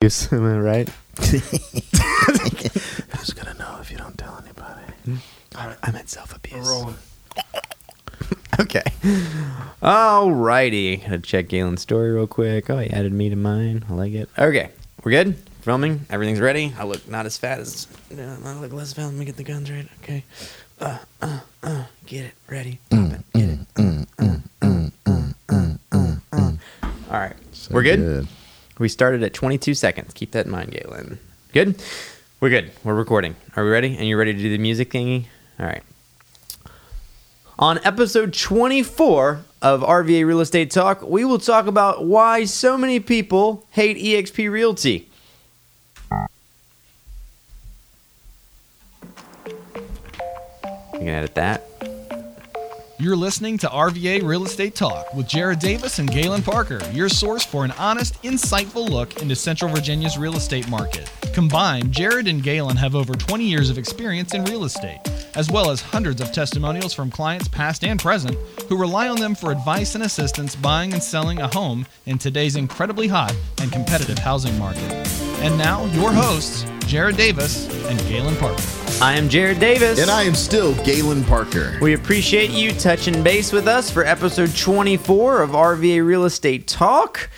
abuse. Am I right? Who's gonna know if you don't tell anybody? I, I meant self abuse. okay. Alrighty. Gotta check Galen's story real quick. Oh, he added me to mine. I like it. Okay. We're good? Filming? Everything's ready? I look not as fat as. No, I look less fat. Let me get the guns right. Okay. Uh, uh, uh. Get it. Ready. Pop it. Get it. Uh, uh, uh, uh, uh, uh, uh. All right. We're good? We started at 22 seconds. Keep that in mind, Galen. Good? We're good. We're recording. Are we ready? And you're ready to do the music thingy? All right. On episode 24 of RVA Real Estate Talk, we will talk about why so many people hate eXp Realty. You can edit that. You're listening to RVA Real Estate Talk with Jared Davis and Galen Parker, your source for an honest, insightful look into Central Virginia's real estate market. Combined, Jared and Galen have over 20 years of experience in real estate, as well as hundreds of testimonials from clients past and present who rely on them for advice and assistance buying and selling a home in today's incredibly hot and competitive housing market. And now, your hosts, Jared Davis and Galen Parker. I am Jared Davis. And I am still Galen Parker. We appreciate you touching base with us for episode 24 of RVA Real Estate Talk.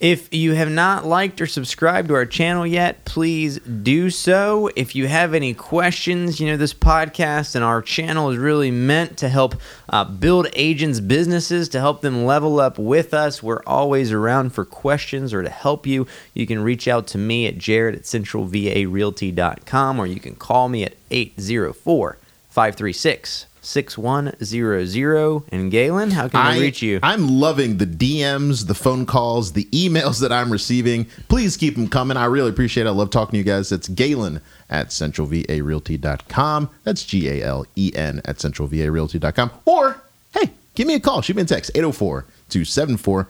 If you have not liked or subscribed to our channel yet, please do so. If you have any questions, you know, this podcast and our channel is really meant to help uh, build agents' businesses, to help them level up with us. We're always around for questions or to help you. You can reach out to me at jared at centralvarealty.com or you can call me at 804 536 6100. And Galen, how can I, reach you? I'm loving the DMs, the phone calls, the emails that I'm receiving. Please keep them coming. I really appreciate it. I love talking to you guys. It's Galen at centralvarealty.com. That's G A L E N at centralvarealty.com. Or, hey, give me a call. Shoot me a text 804 274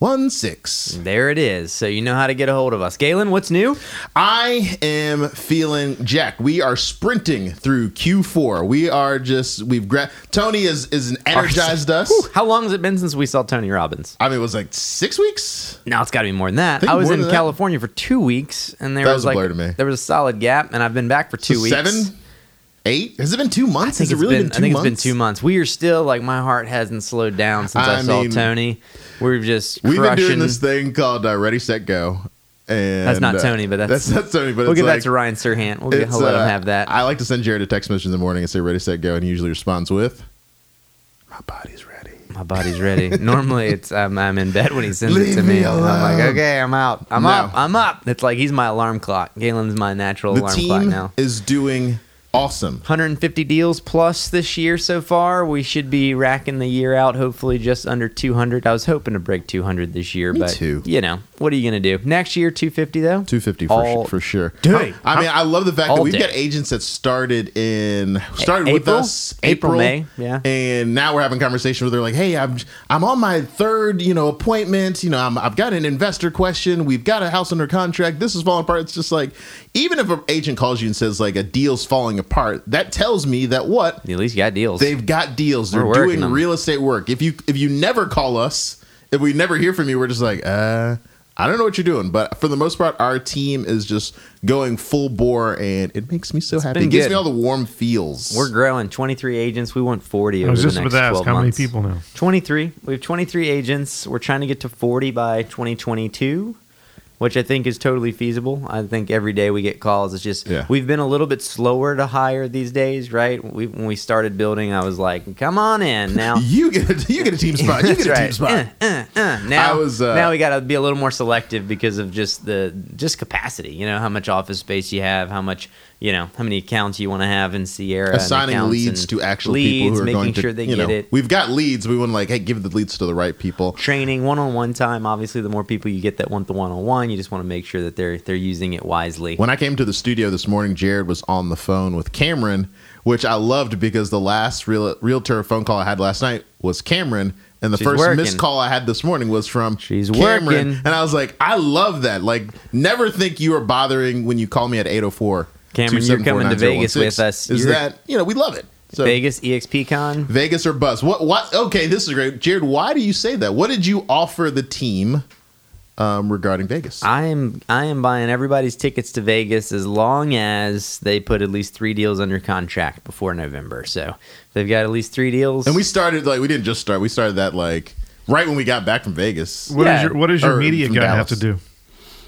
9016. There it is. So you know how to get a hold of us. Galen, what's new? I am feeling Jack. We are sprinting through Q4. We are just we've gra- Tony is is energized us. Whew, how long has it been since we saw Tony Robbins? I mean, it was like six weeks. No, it's got to be more than that. Think I was in than that. California for two weeks, and there That was was a like blur to me. there was a solid gap, and I've been back for two So weeks. Seven, eight. Has it been two months? Has it really been, been, two I think months? it's been two months. We are still like my heart hasn't slowed down since I, I saw mean, Tony. We're just We've been doing this thing called uh, Ready Set Go. And That's not uh, Tony, but that's- that's not Tony. But We'll it's give like, that to Ryan Serhant. We'll get, it's, let him uh, have that. I like to send Jared a text message in the morning and say Ready Set Go, and he usually responds with, "My body's ready." My body's ready. Normally, it's I'm, I'm in bed when he sends it Leave to me me. I'm like, alone. okay, I'm out. I'm No. up. I'm up. It's like he's my alarm clock. Galen's my natural The alarm clock team now. is doing awesome. 150 deals plus this year so far. We should be racking the year out, hopefully just under 200. I was hoping to break 200 this year, Me but too. you know, what are you going to do? Next year, 250 though? 250 for, All- for sure. Day. I mean, I love the fact that we've day. got agents that started in started with April? us April, May, yeah. and now we're having conversations where they're like, "Hey, I'm I'm on my third, you know, appointment. You know, I'm, I've got an investor question. We've got a house under contract. This is falling apart." It's just like, even if an agent calls you and says like a deal's falling apart, that tells me that what At least you got deals. They've got deals. They're We're doing them. real estate work. If you if you never call us, if we never hear from you, we're just like, uh, I don't know what you're doing. But for the most part, our team is just going full bore, and it makes me so happy. It gives good. me all the warm feels. We're growing 23 agents. We want 40 I over was the just next about to ask 12 how many months. people now. 23. We have 23 agents. We're trying to get to 40 by 2022, which I think is totally feasible. I think every day we get calls. It's just Yeah. we've been a little bit slower to hire these days, right? We, when we started building, I was like, "Come on in now." you get a, you get a team spot. You get a team spot. Uh, uh, uh. Now, I was, uh, now we got to be a little more selective because of just the just capacity. You know how much office space you have, how much you know how many accounts you want to have in Sierra, and Assigning leads to actual leads, people who are making going to, sure they you get know, it. we've got leads. We want to like, hey, give the leads to the right people. Training one-on-one time. Obviously, the more people you get that want the one-on-one, you just want to make sure that they're they're using it wisely. When I came to the studio this morning, Jared was on the phone with Cameron, which I loved because the last real, realtor phone call I had last night was Cameron. And the She's first working. missed call I had this morning was from She's Cameron. working. And I was like, I love that. Like, never think you are bothering when you call me at 804. Cameron, you're coming to Vegas with us. Is You're- that, you know, we love it. So Vegas EXP Con. Vegas or bust. What, what, okay, this is great. Jared, why do you say that? What did you offer the team um, regarding Vegas. I am I am buying everybody's tickets to Vegas as long as they put at least three deals under contract before November. So they've got at least three deals. and we started like we didn't just start. We started that like right when we got back from Vegas. What is Yeah. your What does your Or media from guy have to do?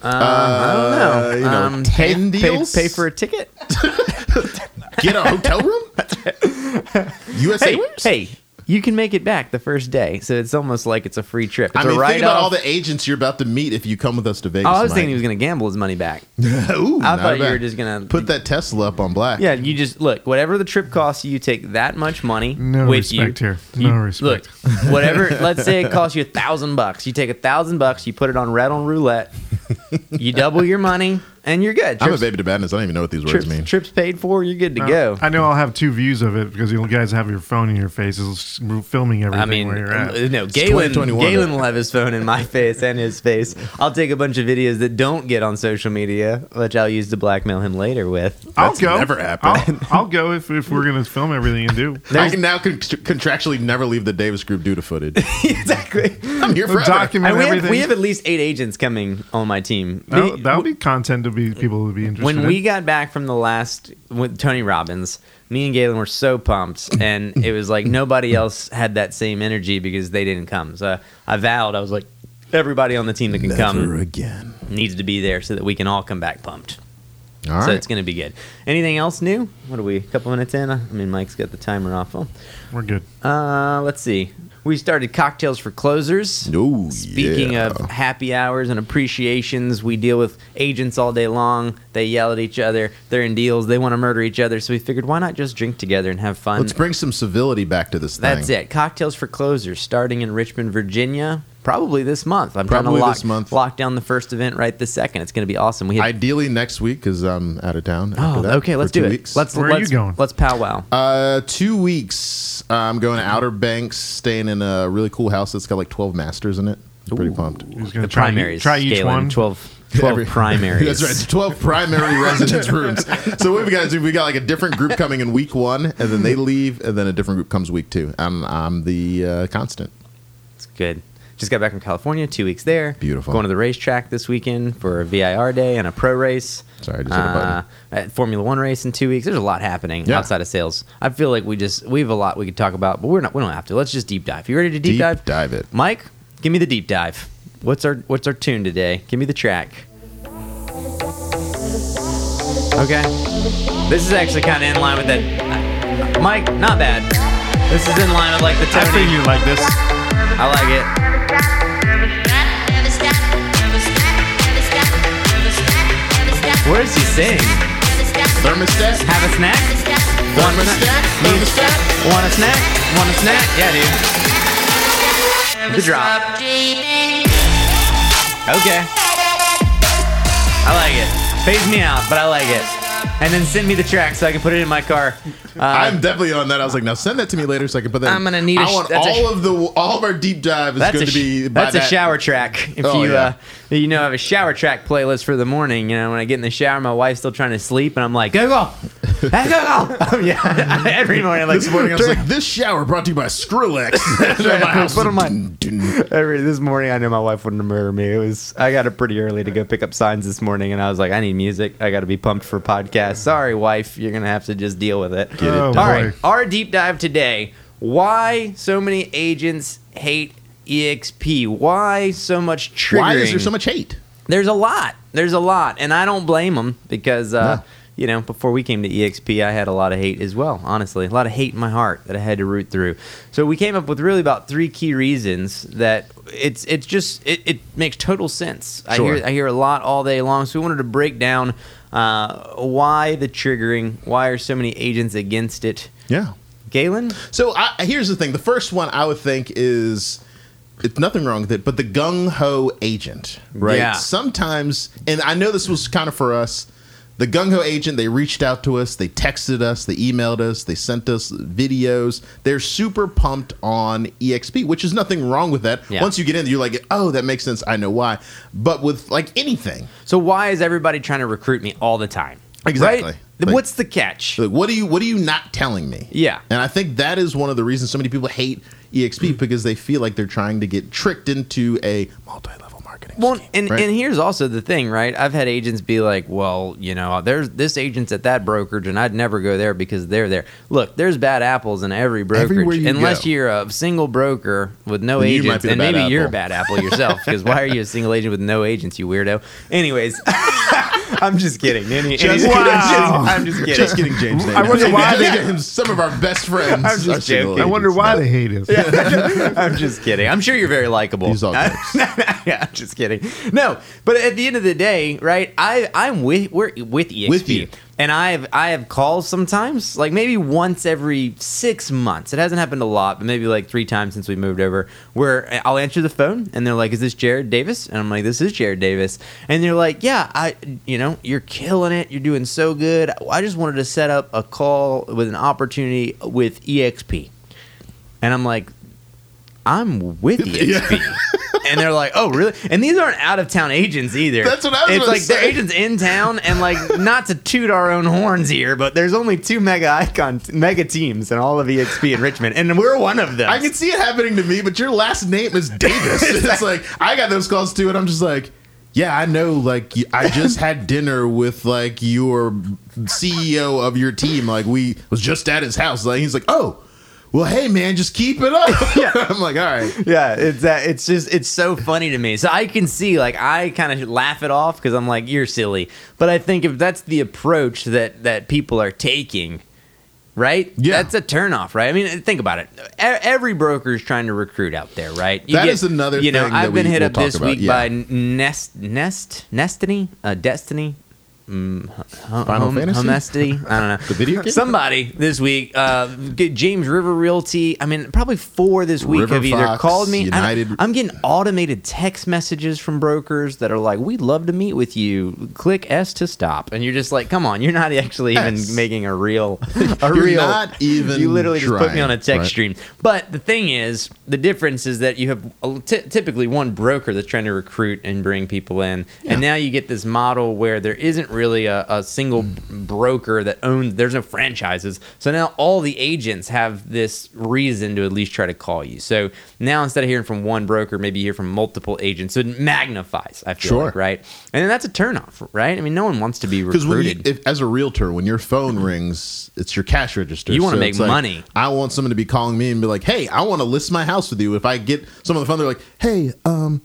Um, I don't know. You know, um, 10 pay, deals? Pay, pay for a ticket. Get a hotel room. USA hey, Airways? hey, you can make it back the first day, so it's almost like it's a free trip. It's I mean, think about all the agents you're about to meet if you come with us to Vegas. Oh, I was Mike. thinking he was going to gamble his money back. Ooh, I thought you bad. were just going to put that Tesla up on black. Yeah, you just look. Whatever the trip costs you, you take that much money No with respect you. here. No You- respect. Look, whatever. let's say it costs you a thousand bucks. You take a thousand bucks, you put it on red on roulette. You double your money, and you're good. I'm a baby to badness. I don't even know what these words trips, mean. trips paid for. You're good to Uh, go. I know I'll have two views of it because you guys have your phone in your faces, filming everything I mean, where you're at. uh, no, Galen, Galen will have his phone in my face and his face. I'll take a bunch of videos that don't get on social media, which I'll use to blackmail him later with. I'll That's go. never happened. I'll, I'll go if, if we're gonna film everything and do. I can now con- contractually never leave the Davis Group due to footage. exactly. I'm here We'll forever. document And we, have, everything. we have at least eight agents coming on my team. that'll, that'll be content to be people to be interested. when in. we got back from the last with Tony Robbins, me and Galen were so pumped, and it was like nobody else had that same energy because they didn't come. So I vowed I was like, everybody on the team that can Never come again. needs to be there so that we can all come back pumped. All so right. it's going to be good. Anything else new? What are we? A couple minutes in? I mean, Mike's got the timer off. Well, we're good. uh, let's see. We started cocktails for closers. Oh, Speaking yeah. of happy hours and appreciations, we deal with agents all day long. They yell at each other. They're in deals. They want to murder each other. So we figured, why not just drink together and have fun? Let's bring some civility back to this thing. That's it. Cocktails for closers, starting in Richmond, Virginia, probably this month. I'm Probably trying to lock, this month. lock down the first event right this second. It's going to be awesome. We have, Ideally next week because I'm out of town. after oh, that okay. Let's for two do it. weeks. Let's Where are you let's, going? Let's powwow. Uh, two weeks. Uh, I'm going to Outer Banks, staying in a really cool house that's got like 12 masters in it. I'm pretty pumped. Who's gonna the try, primaries. try each Galen, one? 12, 12 Every- primaries. That's right. 12 primary residence rooms. So what we got to do, we got like a different group coming in week one, and then they leave, and then a different group comes week two. I'm, I'm the uh, constant. It's good. Just got back from California, two weeks there. Beautiful. Going to the racetrack this weekend for a VIR day and a pro race. Sorry, I just hit a button. Uh, Formula One race in two weeks. There's a lot happening Yeah. outside of sales. I feel like we just we have a lot we could talk about, but we're not. We don't have to. Let's just deep dive. You ready to deep, Deep dive? dive it. Mike, give me the deep dive. What's our What's our tune today? Give me the track. Okay. This is actually kind of in line with that. Mike, not bad. This is in line with like the I Tony. you like this. I like it. What does he sing? Thermostat? Have a snack? Want a snack? Thermostat? Want a snack? Want a snack? Yeah, dude. The drop. Okay. I like it. Phase me out, but I like it. And then send me the track so I can put it in my car. Uh, I'm definitely on that. I was like, now send that to me later so I can put that. I'm gonna need a I sh- want that's a all sh- of the all of our deep dive is going a to sh- be. by that's a shower track. If Oh, you yeah. uh, you know I have a shower track playlist for the morning. You know when I get in the shower, my wife's still trying to sleep, and I'm like, go go, go go. yeah, every morning. Like This morning I was like, this shower brought to you by Skrillex. And my house Put on my- dun, dun. Every this morning, I knew my wife wouldn't murder me. It was I got up pretty early to go pick up signs this morning, and I was like, I need music. I got to be pumped for podcast. Sorry, wife, you're gonna have to just deal with it. Get it done. Right, our deep dive today: Why so many agents hate EXP? Why so much triggering? Why is there so much hate? There's a lot. There's a lot, and I don't blame them because uh, No. you know before we came to EXP, I had a lot of hate as well. Honestly, a lot of hate in my heart that I had to root through. So we came up with really about three key reasons that it's it's just it, it makes total sense. I hear I hear a lot all day long. So we wanted to break down uh, why the triggering, why are so many agents against it. Yeah. Galen, So I, here's the thing: the first one I would think is it's nothing wrong with it, but the gung ho agent, right? Yeah. Sometimes, and I know this was kind of for us. The gung ho agent, they reached out to us, they texted us, they emailed us, they sent us videos. They're super pumped on EXP, which is nothing wrong with that. Yeah. Once you get in, you're like, oh, that makes sense. I know why. But with like anything, so why is everybody trying to recruit me all the time? Exactly. Right? Like- What's the catch? Like, what are you what are you not telling me? Yeah. And I think that is one of the reasons so many people hate EXP hmm. because they feel like they're trying to get tricked into a multi-level marketing marketing. Well, scheme, and, right? and here's also the thing, right? I've had agents be like, well, you know, there's this agent's at that brokerage and I'd never go there because they're there. Look, there's bad apples in every brokerage. You Unless go. you're a single broker with no Then you agents. And bad maybe you're a bad apple yourself because why are you a single agent with no agents, you weirdo? Anyways, I'm just kidding. Any, Just any- kidding. just- I'm just kidding. Just kidding, James. I wonder why they- James, some of our best friends. I'm just are joking. I wonder why they hate us. I'm just kidding. I'm sure you're very likable. He's all yeah, I'm just kidding. No, but at the end of the day, right? I I'm with we're with EXP. With you. And I have I have calls sometimes, like maybe once every six months. It hasn't happened a lot, but maybe like three times since we moved over. Where I'll answer the phone and they're like, "Is this Jared Davis?" And I'm like, "This is Jared Davis." And they're like, "Yeah, I, you know, you're killing it. You're doing so good. I just wanted to set up a call with an opportunity with EXP." And I'm like, I'm with EXP. and they're like, oh, really? And these aren't out of town agents either. That's what I was It's like they're agents in town, and like not to toot our own horns here, but there's only two mega icon, mega teams in all of EXP in Richmond, and we're one of them. I can see it happening to me, but your last name is Davis. it's like I got those calls too, and I'm just like, yeah, I know. Like I just had dinner with like your CEO of your team. Like we was just at his house. Like he's like, oh, well, hey man, just keep it up. Yeah. I'm like, all right. yeah, it's that. It's just it's so funny to me. So I can see like I kind of laugh it off because I'm like you're silly, but I think if that's the approach that that people are taking, right? Yeah. that's a turnoff, right? I mean, think about it. E- Every broker is trying to recruit out there, right? That is another You know, thing I've been we- hit we'll up this about, week yeah. by Nest Nest Nestiny, uh, Destiny. Mm, hum- Final hum- Fantasy? Humestity? I don't know. The video game? Somebody this week, uh, get James River Realty. I mean, probably four this week River have either Fox, called me. United- I'm getting automated text messages from brokers that are like, "We'd love to meet with you. Click S to stop." And you're just like, "Come on, you're not actually even S. making a real, a You're real." not even You literally just put me on a text right. stream. But the thing is, the difference is that you have a- typically one broker that's trying to recruit and bring people in, and now you get this model where there isn't really a, a single broker that owns. There's no franchises, so now all the agents have this reason to at least try to call you. So now instead of hearing from one broker, maybe you hear from multiple agents. So it magnifies. I feel Sure. like, right? And then that's a turnoff, right? I mean, no one wants to be when you, recruited. if, as a realtor, when your phone rings, it's your cash register. You wanna make it's like, money. I want someone to be calling me and be like, "Hey, I want to list my house with you." If I get someone on the phone, they're like, "Hey, um,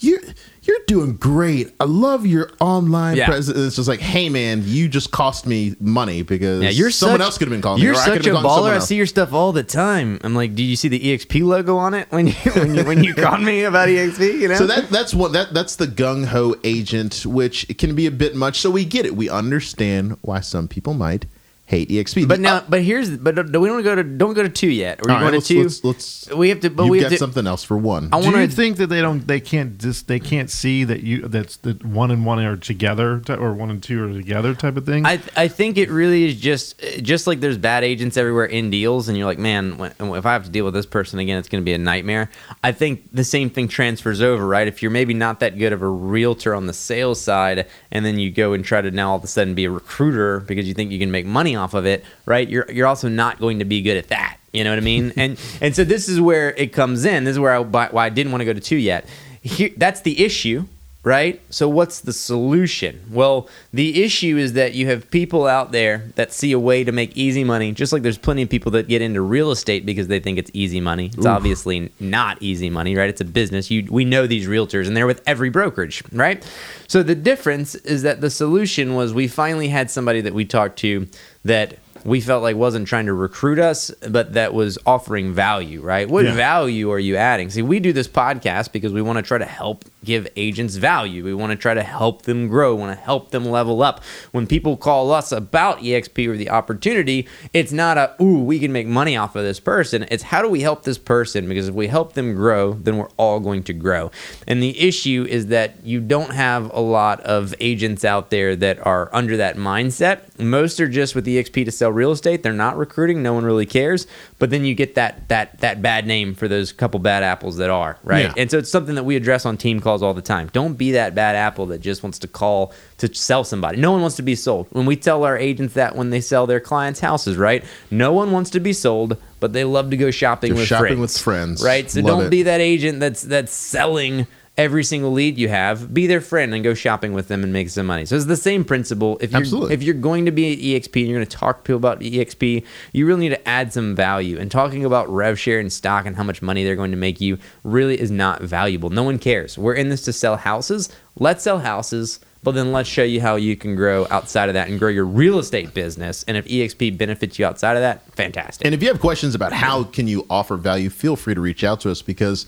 you you're doing great. I love your online Yeah. presence." It's just like, "Hey, man, you just cost me money because Yeah, you're someone such- else could have been calling You're me." I such a baller. I see your stuff all the time. I'm like, do you see the EXP logo on it when you when you when you called me about EXP? You know. So that that's what that that's the gung ho agent, which it can be a bit much. So we get it. We understand why some people might hate EXP. But now, but here's, but do we don't go to don't go to two yet. Are you All right, going let's, to 2 let's, let's we have to, but you've we got have to. something else for one. I want to. think that they don't? They can't just. They can't see that you. That's that one and one are together, or one and two are together, type of thing. I, I think it really is just just like there's bad agents everywhere in deals, and you're like, man, when, if I have to deal with this person again, it's going to be a nightmare. I think the same thing transfers over, right? If you're maybe not that good of a realtor on the sales side, and then you go and try to now all of a sudden be a recruiter because you think you can make money off of it, right? You're you're also not going to be good at that. You know what I mean? and and so this is where it comes in. This is where I why I didn't want to go to two yet. Here, that's the issue right? So what's the solution? Well, the issue is that you have people out there that see a way to make easy money, just like there's plenty of people that get into real estate because they think it's easy money. It's obviously not easy money, right? It's a business. You we know these realtors and they're with every brokerage, right? So the difference is that the solution was we finally had somebody that we talked to that we felt like wasn't trying to recruit us, but that was offering value, right? What Yeah. value are you adding? See, we do this podcast because we want to try to help give agents value. We want to try to help them grow, we want to help them level up. When people call us about EXP or the opportunity, it's not a, ooh, we can make money off of this person. It's how do we help this person? Because if we help them grow, then we're all going to grow. And the issue is that you don't have a lot of agents out there that are under that mindset. Most are just with EXP to sell real estate. They're not recruiting. No one really cares. But then you get that that that bad name for those couple bad apples that are right. Yeah. And so it's something that we address on team calls all the time. Don't be that bad apple that just wants to call to sell somebody. No one wants to be sold. When we tell our agents that when they sell their clients' houses, right? No one wants to be sold, but they love to go shopping with shopping friends. with friends. Right? So Love don't it. be that agent that's that's selling every single lead you have, be their friend and go shopping with them and make some money. So it's the same principle. If you're Absolutely. if you're going to be at EXP and you're going to talk to people about EXP, you really need to add some value. And talking about rev share and stock and how much money they're going to make you really is not valuable. No one cares. We're in this to sell houses. Let's sell houses. But then let's show you how you can grow outside of that and grow your real estate business. And if EXP benefits you outside of that, fantastic. And if you have questions about how can you offer value, feel free to reach out to us because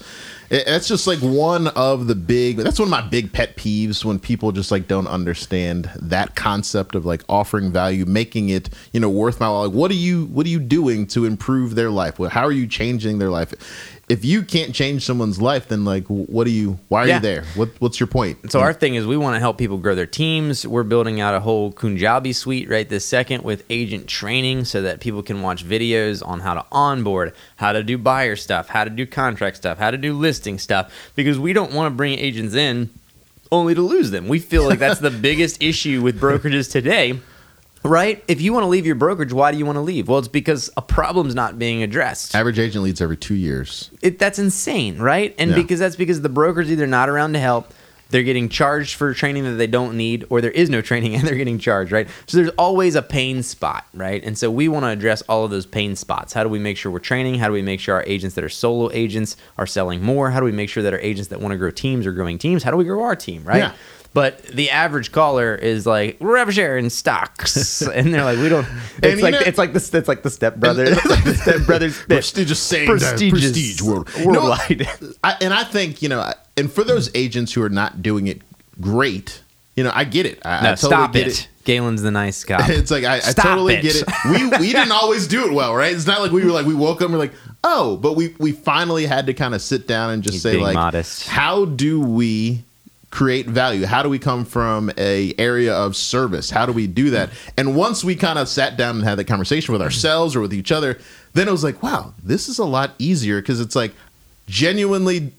that's just like one of the big. That's one of my big pet peeves when people just like don't understand that concept of like offering value, making it you know worth my while. Like, what are you what are you doing to improve their life? How are you changing their life? If you can't change someone's life, then like, what are you? Why are Yeah. you there? What What's your point? So our thing is we want to help people grow their teams. We're building out a whole Kajabi suite right this second with agent training so that people can watch videos on how to onboard, how to do buyer stuff, how to do contract stuff, how to do listing stuff because we don't want to bring agents in only to lose them. We feel like that's the biggest issue with brokerages today. Right? If you want to leave your brokerage, why do you want to leave? Well, it's because a problem's not being addressed Average agent leads every two years. it, that's insane, right? And Yeah. because that's because the broker's either not around to help, they're getting charged for training that they don't need, or there is no training and they're getting charged, right? So there's always a pain spot, right? And so we want to address all of those pain spots. How do we make sure we're training? How do we make sure our agents that are solo agents are selling more? How do we make sure that our agents that want to grow teams are growing teams? How do we grow our team, right? Yeah. But the average caller is like rev share and stocks, and they're like, we don't. It's you like know- it's like the it's like the stepbrother, it's like the stepbrother's Prestigious saying prestigious prestige world. You know what? worldwide. I, and I think you know, and for those agents who are not doing it great, you know, I get it. I, I totally stop get it. Galen's the nice guy. It's like I, I totally it. get it. We we didn't always do it well, right? It's not like we were like we woke up and we're like, oh, but we we finally had to kind of sit down and just He's say like, modest. how do we create value? How do we come from a area of service? How do we do that? And once we kind of sat down and had that conversation with ourselves or with each other, then it was like, wow, this is a lot easier because it's like genuinely,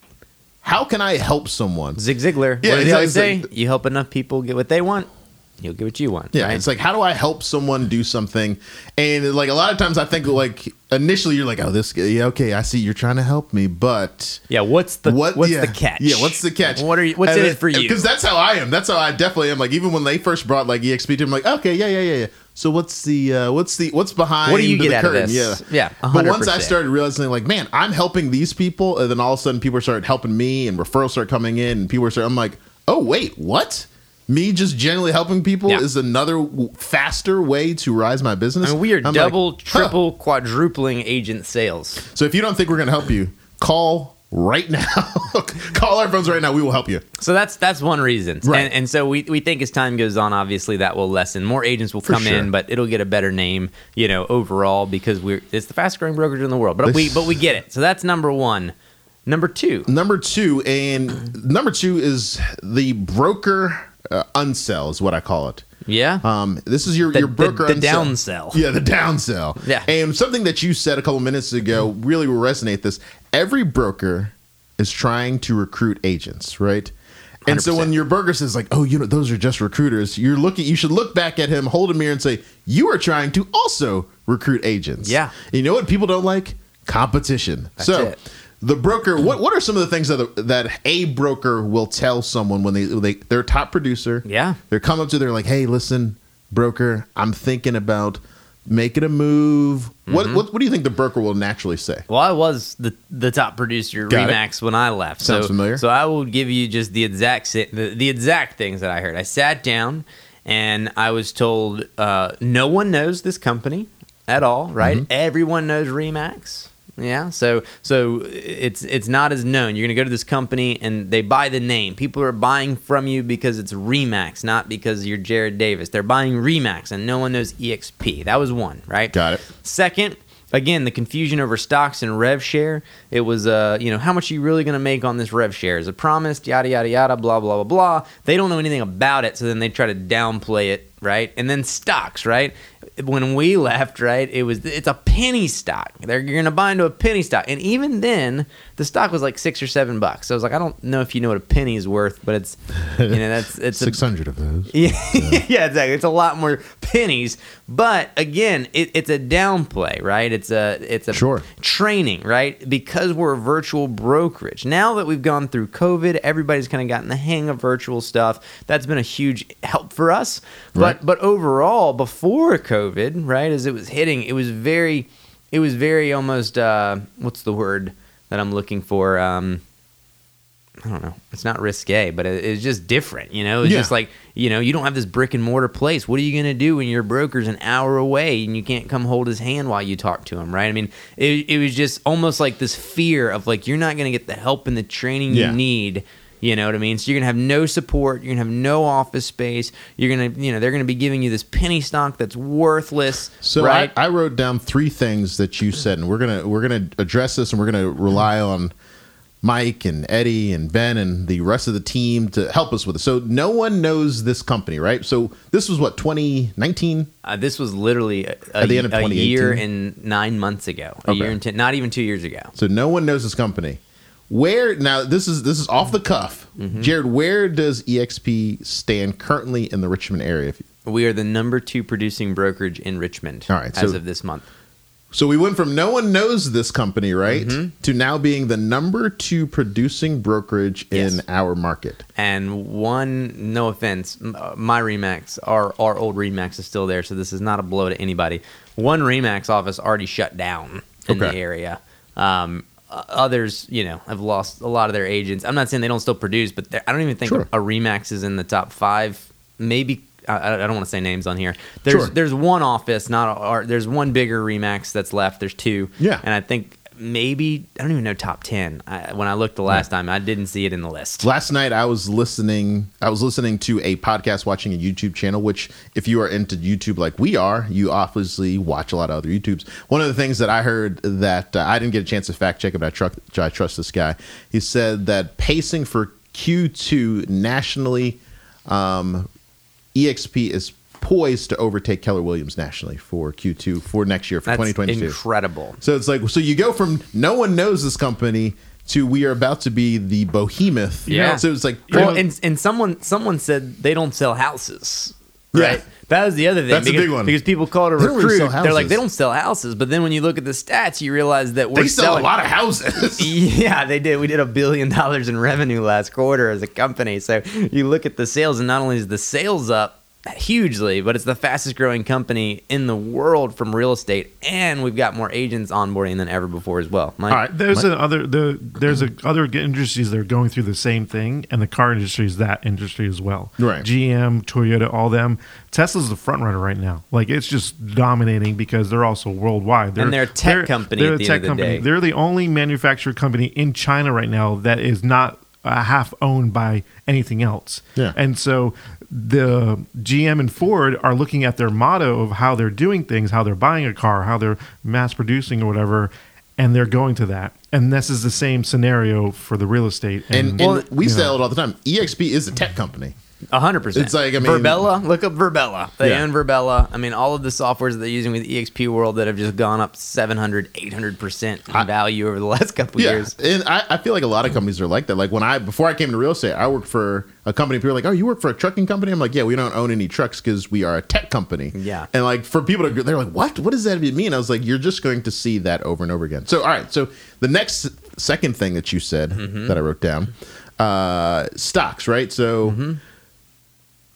how can I help someone? Zig Ziglar. Yeah, what did he always say? You help enough people get what they want, you'll get what you want. Yeah, right? it's like how do I help someone do something? And like a lot of times, I think like initially you're like, oh, this guy, yeah, okay, I see you're trying to help me, but yeah. What's the what? What's yeah, the catch? Yeah, what's the catch? What are you? What's in it for you? Because that's how I am. That's how I definitely am. Like even when they first brought like EXP to, me, I'm like, okay, yeah, yeah, yeah, yeah. So what's the uh, what's the what's behind? What do you the get out of this? Yeah, Yeah, But once I started realizing, like, man, I'm helping these people, and then all of a sudden people started helping me, and referrals start coming in, and people start. I'm like, oh wait, what? Me just generally helping people Yeah. is another w- faster way to rise my business. I mean, we are I'm like, double, huh. triple, quadrupling agent sales. So if you don't think we're going to help you, call right now. call our phones right now. We will help you. So that's that's one reason, Right. and, and so we, we think as time goes on, obviously that will lessen. More agents will For come sure. in, but it'll get a better name, you know, overall because we're it's the fastest growing brokerage in the world. But we but we get it. So that's number one. Number two, Number two, and number two is the broker uh, unsell is what I call it. yeah, Um, this is your The- your broker the downsell. Yeah, the downsell. Yeah. and something that you said a couple minutes ago really will resonate. This every broker is trying to recruit agents, right? And so 100%. when your broker says like, "Oh, you know, those are just recruiters," you're looking. You should look back at him, hold a mirror, and say, "You are trying to also recruit agents." Yeah. And you know what people don't like? Competition. That's so. it. The broker. What What are some of the things that that a broker will tell someone when they they they're a top producer? Yeah. they're coming up to they're like, hey, listen, broker, I'm thinking about making a move. What Mm-hmm. what What do you think the broker will naturally say? Well, I was the the top producer Got it. Remax when I left. Sounds so, familiar. So I will give you just the exact the, the exact things that I heard. I sat down and I was told uh, no one knows this company at all, right? Mm-hmm. Everyone knows Remax. Yeah, so so it's it's not as known. You're gonna go to this company and they buy the name. People are buying from you because it's Remax, not because you're Jared Davis. They're buying Remax, and no one knows EXP. That was one, right? Got it. Second, again, the confusion over stocks and rev share. It was, uh, you know, how much are you really going to make on this rev share? Is it promised? Yada, yada, yada, blah, blah, blah, blah. They don't know anything about it, so then they try to downplay it, right? And then stocks, right? When we left, right, it was it's a penny stock. They're you're gonna buy into a penny stock, and even then, the stock was like six or seven bucks. So I was like, I don't know if you know what a penny is worth, but it's you know that's it's Six hundred of those. yeah, yeah, exactly. It's a lot more pennies, but again, it, it's a downplay, right? It's a it's a Sure. training, right? Because we're a virtual brokerage. Now that we've gone through COVID, everybody's kind of gotten the hang of virtual stuff. That's been a huge help for us. But Right. but overall, before COVID, right, as it was hitting, it was very, it was very almost uh, what's the word that I'm looking for? Um, I don't know. It's not risque, but it, it's just different. You know, it's Yeah. just like you know, you don't have this brick and mortar place. What are you going to do when your broker's an hour away and you can't come hold his hand while you talk to him, right? I mean, it, it was just almost like this fear of like you're not going to get the help and the training Yeah. you need. You know what I mean? So you're gonna have no support. You're gonna have no office space. You're gonna, you know, they're gonna be giving you this penny stock that's worthless. So right? I, I wrote down three things that you said, and we're gonna we're gonna address this, and we're gonna rely on Mike and Eddie and Ben and the rest of the team to help us with it. So no one knows this company, right? So this was what 2019. Uh, this was literally a, a, At the end of a year 2018? and nine months ago. A Okay. year and ten, not even two years ago. So no one knows this company. Where now? This is this is off the cuff, Mm-hmm. Jared. Where does EXP stand currently in the Richmond area? If you- We are the number two producing brokerage in Richmond All right, as so- of this month. So we went from no one knows this company, right, Mm-hmm. to now being the number two producing brokerage in our market. And one, no offense, uh, my Remax, our our old Remax is still there, so this is not a blow to anybody. One Remax office already shut down in the area. Um, others, you know, have lost a lot of their agents. I'm not saying they don't still produce, but I don't even think Sure. a Remax is in the top five. Maybe I, I don't want to say names on here. There's Sure. there's one office, not or there's one bigger Remax that's left. There's two. Yeah. and I think maybe I don't even know top ten. I, when I looked the last time, I didn't see it in the list. Last night I was listening I was listening to a podcast watching a YouTube channel which if you are into YouTube like we are, you obviously watch a lot of other YouTubes. One of the things that I heard that uh, I didn't get a chance to fact check but I, tru- I trust this guy. He said that pacing for Q2 nationally um, EXP is poised to overtake Keller Williams nationally for Q2 for next year for That's 2022. incredible. So it's like so you go from no one knows this company to we are about to be the behemoth. Yeah. So it's like Well, and and someone someone said they don't sell houses. Right. Yeah. That was the other thing. That's a because, big one. Because people call it a They don't really recruit. sell They're like they don't sell houses, but then when you look at the stats, you realize that we're they sell selling a lot of houses. Yeah, they did. We did a billion dollars in revenue last quarter as a company. So you look at the sales, and not only is the sales up hugely, but it's the fastest growing company in the world from real estate, and we've got more agents onboarding than ever before as well. Mike? All right. There's a other the there's a other industries that are going through the same thing, and the car industry is that industry as well. Right. GM, Toyota, all them. Tesla's the front runner right now. Like it's just dominating because they're also worldwide. And they're a tech company They're at a the tech end of the company. day. They're the only manufacturer company in China right now that is not uh, half owned by anything else. Yeah. And so the GM and Ford are looking at their motto of how they're doing things, how they're buying a car, how they're mass producing or whatever, and they're going to that. And this is the same scenario for the real estate. And, And, and we sell it all the time. EXP is a tech company. A hundred percent. It's like, I mean- Virbela. Look up Virbela. They Yeah. own Virbela. I mean, all of the softwares that they're using with EXP World that have just gone up 700, 800 percent in value over the last couple Yeah, years. and I, I feel like a lot of companies are like that. Like when I before I came into real estate, I worked for a company. People are like, "Oh, you work for a trucking company?" I'm like, "Yeah, we don't own any trucks because we are a tech company." Yeah. and like for people to, they're like, "What? What does that mean?" I was like, "You're just going to see that over and over again." So, all right. So the next second thing that you said Mm-hmm. that I wrote down, uh, stocks, right? So. Mm-hmm.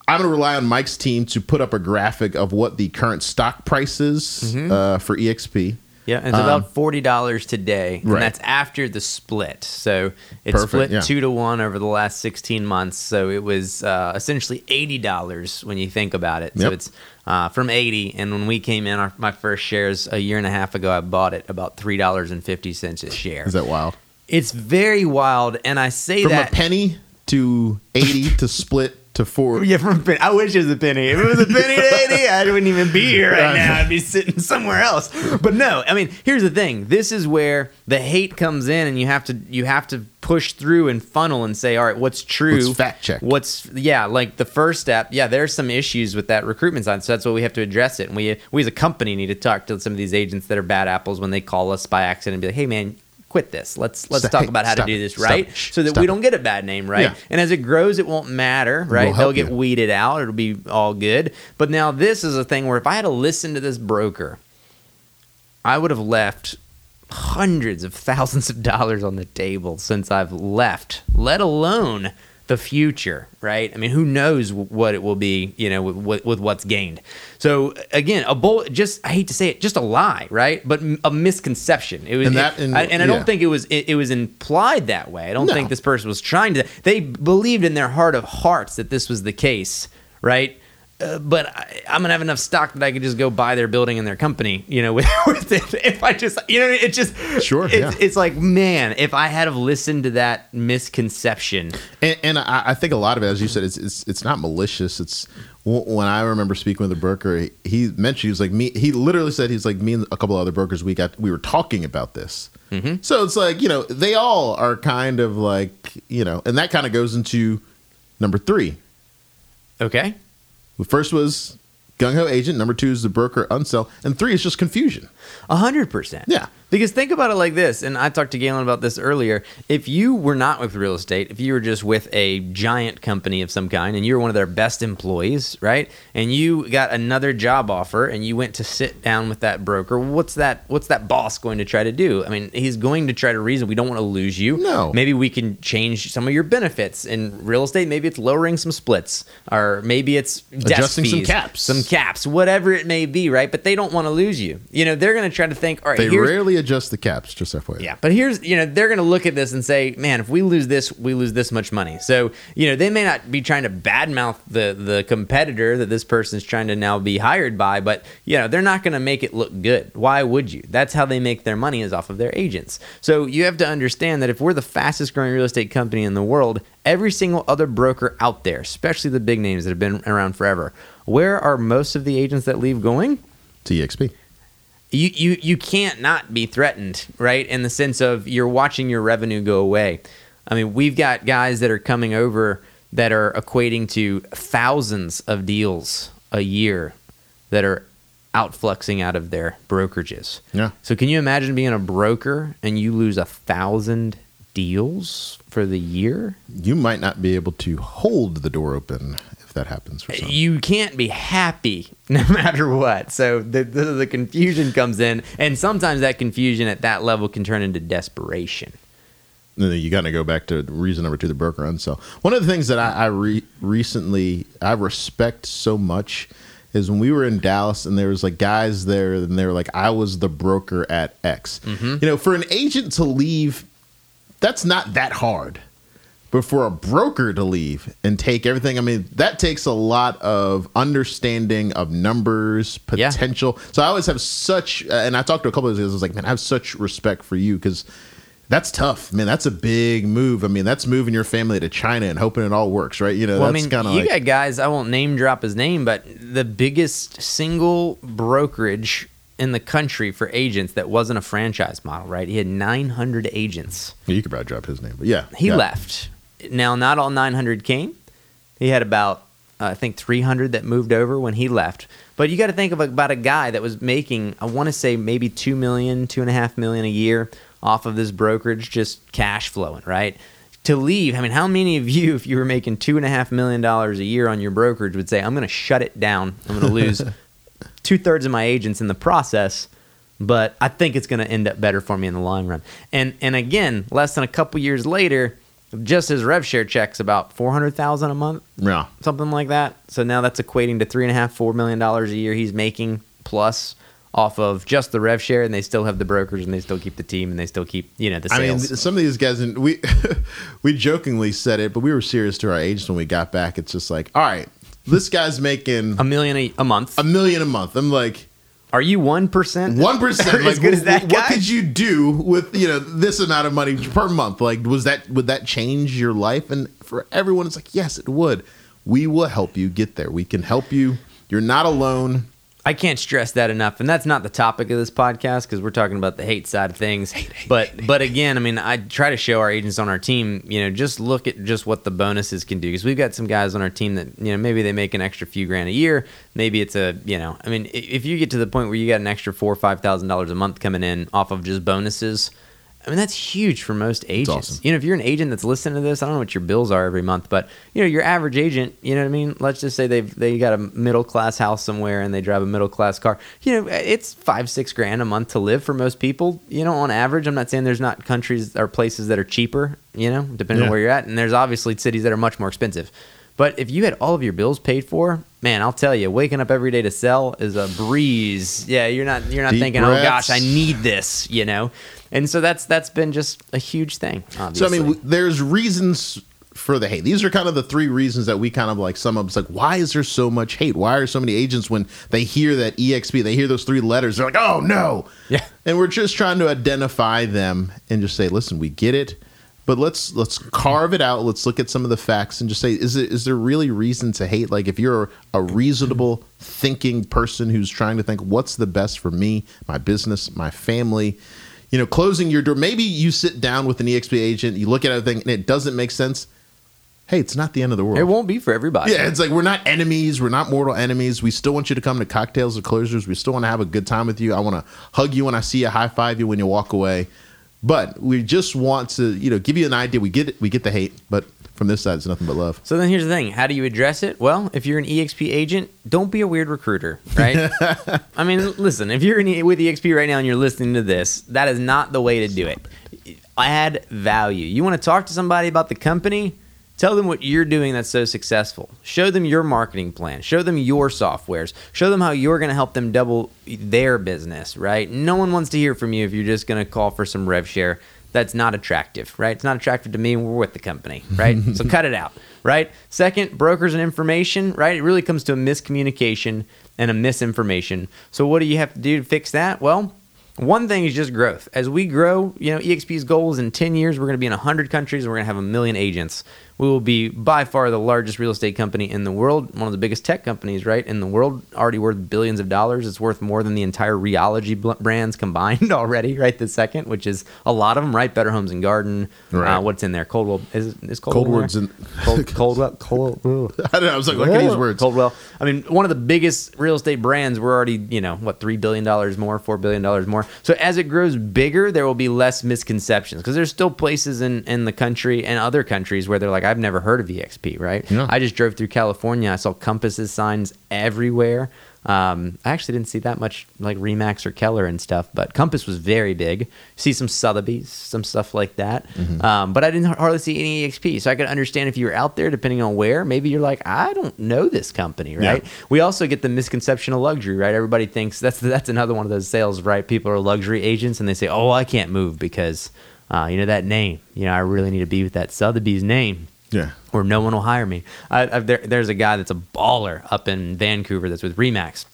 I'm going to rely on Mike's team to put up a graphic of what the current stock price is Mm-hmm. uh, for EXP. Yeah, it's about forty dollars today, and Um, Right. that's after the split. So it Perfect, split yeah. two to one over the last sixteen months. So it was uh, essentially eighty dollars when you think about it. So it's uh, from eighty, and when we came in, our, my first shares a year and a half ago, I bought it about three dollars and fifty cents a share. Is that wild? it's very wild, and I say From that from a penny to 80 to split to four. Yeah, from penny. I wish it was a penny. If it was a penny to 80, I wouldn't even be here right now. I'd be sitting somewhere else. But no, I mean, here's the thing. This is where the hate comes in and you have to you have to push through and funnel and say, all right, what's true? Let's fact check. What's yeah, like the first step. Yeah, there's some issues with that recruitment side, so that's what we have to address it. And we we as a company need to talk to some of these agents that are bad apples when they call us by accident and be like, hey man. Quit this. Let's let's Stop- talk about how to do this right, it. So that we don't get a bad name, right? Yeah. And as it grows, it won't matter, right? They'll get you. weeded out. It'll be all good. But now this is a thing where if I had to listen to this broker, I would have left hundreds of thousands of dollars on the table since I've left, let alone the future, right? I mean, who knows what it will be, you know, with, with, with what's gained. So again, a bull, just I hate to say it, just a lie, right? But a misconception. It was, And that- and- I, and I yeah. don't think it was it, it was implied that way. I don't No. think this person was trying to. They believed in their heart of hearts that this was the case, right? Uh, but I, I'm gonna have enough stock that I could just go buy their building and their company, you know, with, with it. If I just, you know, it just Sure, It's, yeah. it's like, man, if I had have listened to that misconception, And, and I, I think a lot of it, as you said, it's it's, it's not malicious. It's when I remember speaking with a broker, he, he mentioned he was like me. He literally said he's like me and a couple other brokers. We got we were talking about this. Mm-hmm. So it's like you know they all are kind of like you know, and that kind of goes into number three. okay, The first was gung ho agent. Number two is the broker unsell, and three is just confusion. a hundred percent. Yeah. Because think about it like this, and I talked to Galen about this earlier. If you were not with real estate, if you were just with a giant company of some kind, and you were one of their best employees, right? And you got another job offer, and you went to sit down with that broker, what's that? What's that boss going to try to do? I mean, he's going to try to reason. We don't want to lose you. No. Maybe we can change some of your benefits in real estate. Maybe it's lowering some splits, or maybe it's Adjusting some caps. some caps, whatever it may be, right? But they don't want to lose you. You know, they're going to try to think, all right, They here's, adjust the caps. Just FYI. yeah, but here's you know they're going to look at this and say, man, if we lose this, we lose this much money. So you know they may not be trying to badmouth the the competitor that this person's trying to now be hired by, but you know they're not going to make it look good. Why would you? That's how they make their money is off of their agents. So you have to understand that if we're the fastest growing real estate company in the world, every single other broker out there, especially the big names that have been around forever, where are most of the agents that leave going? To EXP. You, you you can't not be threatened, right? In the sense of you're watching your revenue go away. I mean, we've got guys that are coming over that are equating to thousands of deals a year that are outfluxing out of their brokerages. Yeah. So can you imagine being a broker and you lose a thousand deals for the year? You might not be able to hold the door open that happens for some. you can't be happy no matter what. So the, the the confusion comes in, and sometimes that confusion at that level can turn into desperation. And then you got to go back to reason number two, the broker unsell. One of the things that I, I re- recently I respect so much is when we were in Dallas and there was like guys there and they were like, I was the broker at X. Mm-hmm. You know, for an agent to leave, that's not that hard. But for a broker to leave and take everything, I mean, that takes a lot of understanding of numbers, Yeah. potential. So I always have such, uh, and I talked to a couple of these guys, I was like, man, I have such respect for you because that's tough, man. That's a big move. I mean, that's moving your family to China and hoping it all works, right? You know, Well, I mean, kind of you like, got guys. I won't name drop his name, but the biggest single brokerage in the country for agents that wasn't a franchise model. Right? He had 900 agents. you could probably drop his name, but yeah, He yeah. left. Now, not all 900 came. He had about, uh, I think, 300 that moved over when he left. But you got to think of about a guy that was making, I want to say, maybe two million, two and a half million a year off of this brokerage, just cash flowing, right? To leave, I mean, how many of you, if you were making two and a half million dollars a year on your brokerage, would say, "I'm going to shut it down. I'm going to lose two thirds of my agents in the process." but I think it's going to end up better for me in the long run. And and again, less than a couple years later, just his rev share checks about four hundred thousand a month, Yeah. something like that. So now that's equating to three and a half, four million dollars a year he's making plus off of just the rev share, and they still have the brokers, and they still keep the team, and they still keep you know the sales. I mean, some of these guys, and we we jokingly said it, but we were serious to our agents when we got back. It's just like, all right, this guy's making a million a, a month. a million a month. I'm like, Are you one percent? one percent. as good as that What guy? could you do with you know this amount of money per month? Like, was that would that change your life? And for everyone, it's like, yes, it would. We will help you get there. We can help you. You're not alone. I can't stress that enough, and that's not the topic of this podcast because we're talking about the hate side of things. but but again, I mean, I try to show our agents on our team, you know, just look at just what the bonuses can do because we've got some guys on our team that you know maybe they make an extra few grand a year, maybe it's a you know, I mean, if you get to the point where you got an extra four or five thousand dollars a month coming in off of just bonuses. I mean that's huge for most agents. awesome. You know, if you're an agent that's listening to this, I don't know what your bills are every month, but you know, your average agent, you know what I mean? Let's just say they've they got a middle class house somewhere and they drive a middle class car. You know, it's five, six grand a month to live for most people. You know, on average. I'm not saying there's not countries or places that are cheaper, you know, depending Yeah. on where you're at. And there's obviously cities that are much more expensive. But if you had all of your bills paid for, man, I'll tell you, waking up every day to sell is a breeze. Yeah, you're not you're not Deep thinking, oh gosh, I need this, you know. And so that's that's been just a huge thing. Obviously. So I mean, w- there's reasons for the hate. These are kind of the three reasons that we kind of like sum up. It's like, why is there so much hate? Why are so many agents when they hear that EXP, they hear those three letters, they're like, oh no. Yeah. And we're just trying to identify them and just say, listen, we get it, but let's let's carve it out. Let's look at some of the facts and just say, is it is there really reason to hate? Like if you're a reasonable thinking person who's trying to think, what's the best for me, my business, my family, you know, closing your door. Maybe you sit down with an EXP agent, you look at everything, and it doesn't make sense. Hey, it's not the end of the world. it won't be for everybody. Yeah, it's like we're not enemies. We're not mortal enemies. We still want you to come to cocktails or closers. We still want to have a good time with you. I want to hug you when I see you, high five you when you walk away. But we just want to, you know, give you an idea. We get it. We get the hate, but from this side, it's nothing but love. So then here's the thing: how do you address it? Well, if you're an EXP agent, don't be a weird recruiter, right? I mean, listen, if you're in, with EXP right now and you're listening to this, that is not the way to do it. Add value. You want to talk to somebody about the company? Tell them what you're doing that's so successful. Show them your marketing plan. Show them your softwares. Show them how you're going to help them double their business, right? No one wants to hear from you if you're just going to call for some rev share. That's not attractive, right? It's not attractive to me when we're with the company, right? so cut it out, right? Second, brokers and information, right? It really comes to a miscommunication and a misinformation. So what do you have to do to fix that? Well, one thing is just growth. As we grow, you know, EXP's goal is in 10 years, we're going to be in 100 countries and we're going to have a million agents. We will be by far the largest real estate company in the world, one of the biggest tech companies, right, in the world, already worth billions of dollars. It's worth more than the entire Realogy bl- brands combined already, right, this second, which is a lot of them, right? Better Homes and Garden. Right. Uh, what's in there? Coldwell. Is, is Coldwell Coldwell's in- Cold, Coldwell. I don't know. I was like, look at these words. Coldwell. I mean, one of the biggest real estate brands. We're already, you know, what three billion dollars more, four billion dollars more. So as it grows bigger, there will be less misconceptions because there's still places in in the country and other countries where they're like, I've never heard of EXP, right? Yeah. I just drove through California. I saw Compasses signs everywhere. Um, I actually didn't see that much like Remax or Keller and stuff, but Compass was very big. See some Sotheby's, some stuff like that. Um, but I didn't hardly see any EXP, so I could understand if you were out there, depending on where. Maybe you're like, I don't know this company, right? Yeah. We also get the misconception of luxury, right? Everybody thinks that's that's another one of those sales, right? People are luxury agents and they say, "Oh, I can't move because uh, you know that name. You know, I really need to be with that Sotheby's name." Yeah. or no one will hire me. I, I, there, there's a guy that's a baller up in Vancouver that's with Remax.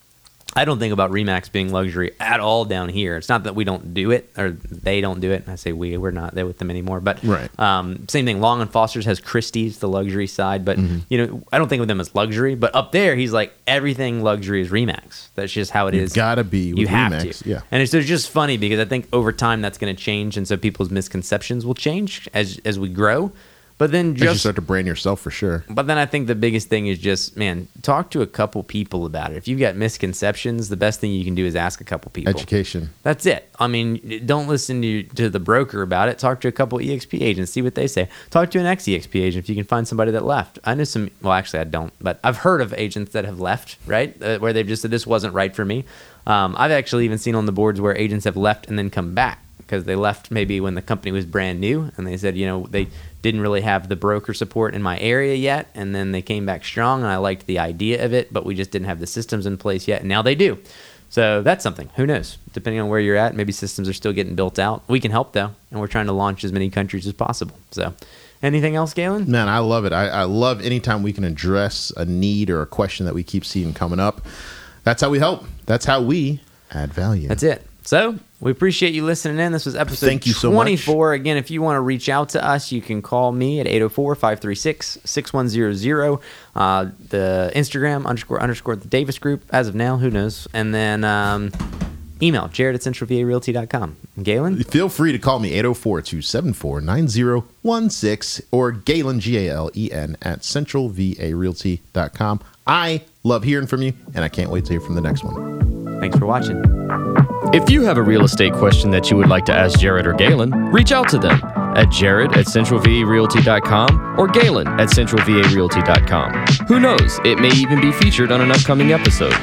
I don't think about Remax being luxury at all down here. It's not that we don't do it or they don't do it. I say we, we're not there with them anymore. But Right. um, same thing. Long and Foster's has Christie's, the luxury side. But Mm-hmm. you know, I don't think of them as luxury. But up there, he's like everything luxury is Remax. That's just how it You've is. gotta be with you have Remax, to. yeah. And it's, it's just funny because I think over time that's going to change, and so people's misconceptions will change as as we grow. But then As you just start to brand yourself for sure. but then I think the biggest thing is just, man, talk to a couple people about it. If you've got misconceptions, the best thing you can do is ask a couple people. Education. That's it. I mean, don't listen to, to the broker about it. Talk to a couple EXP agents, see what they say. Talk to an ex EXP agent if you can find somebody that left. I know some, well, actually, I don't, but I've heard of agents that have left, right? Uh, where they've just said, this wasn't right for me. Um, I've actually even seen on the boards where agents have left and then come back because they left maybe when the company was brand new and they said, you know, they didn't really have the broker support in my area yet. And then they came back strong and I liked the idea of it, but we just didn't have the systems in place yet. And now they do. So that's something. Who knows? Depending on where you're at, maybe systems are still getting built out. We can help though, and we're trying to launch as many countries as possible. So, anything else, Galen? Man, I love it. I, I love anytime we can address a need or a question that we keep seeing coming up. That's how we help. That's how we add value. That's it. So we appreciate you listening in. This was episode Thank you so much. 24. Again, if you want to reach out to us, you can call me at 804-536-6100. Uh, the Instagram underscore underscore the Davis Group as of now. Who knows? And then um, email jared at centralvarealty.com. Galen? Feel free to call me 804 274 9016 or Galen, G A L E N, at centralvarealty.com. I love hearing from you, and I can't wait to hear from the next one. Thanks for watching. If you have a real estate question that you would like to ask Jared or Galen, reach out to them at jared at centralvarealty.com or galen at centralvarealty.com. Who knows, it may even be featured on an upcoming episode.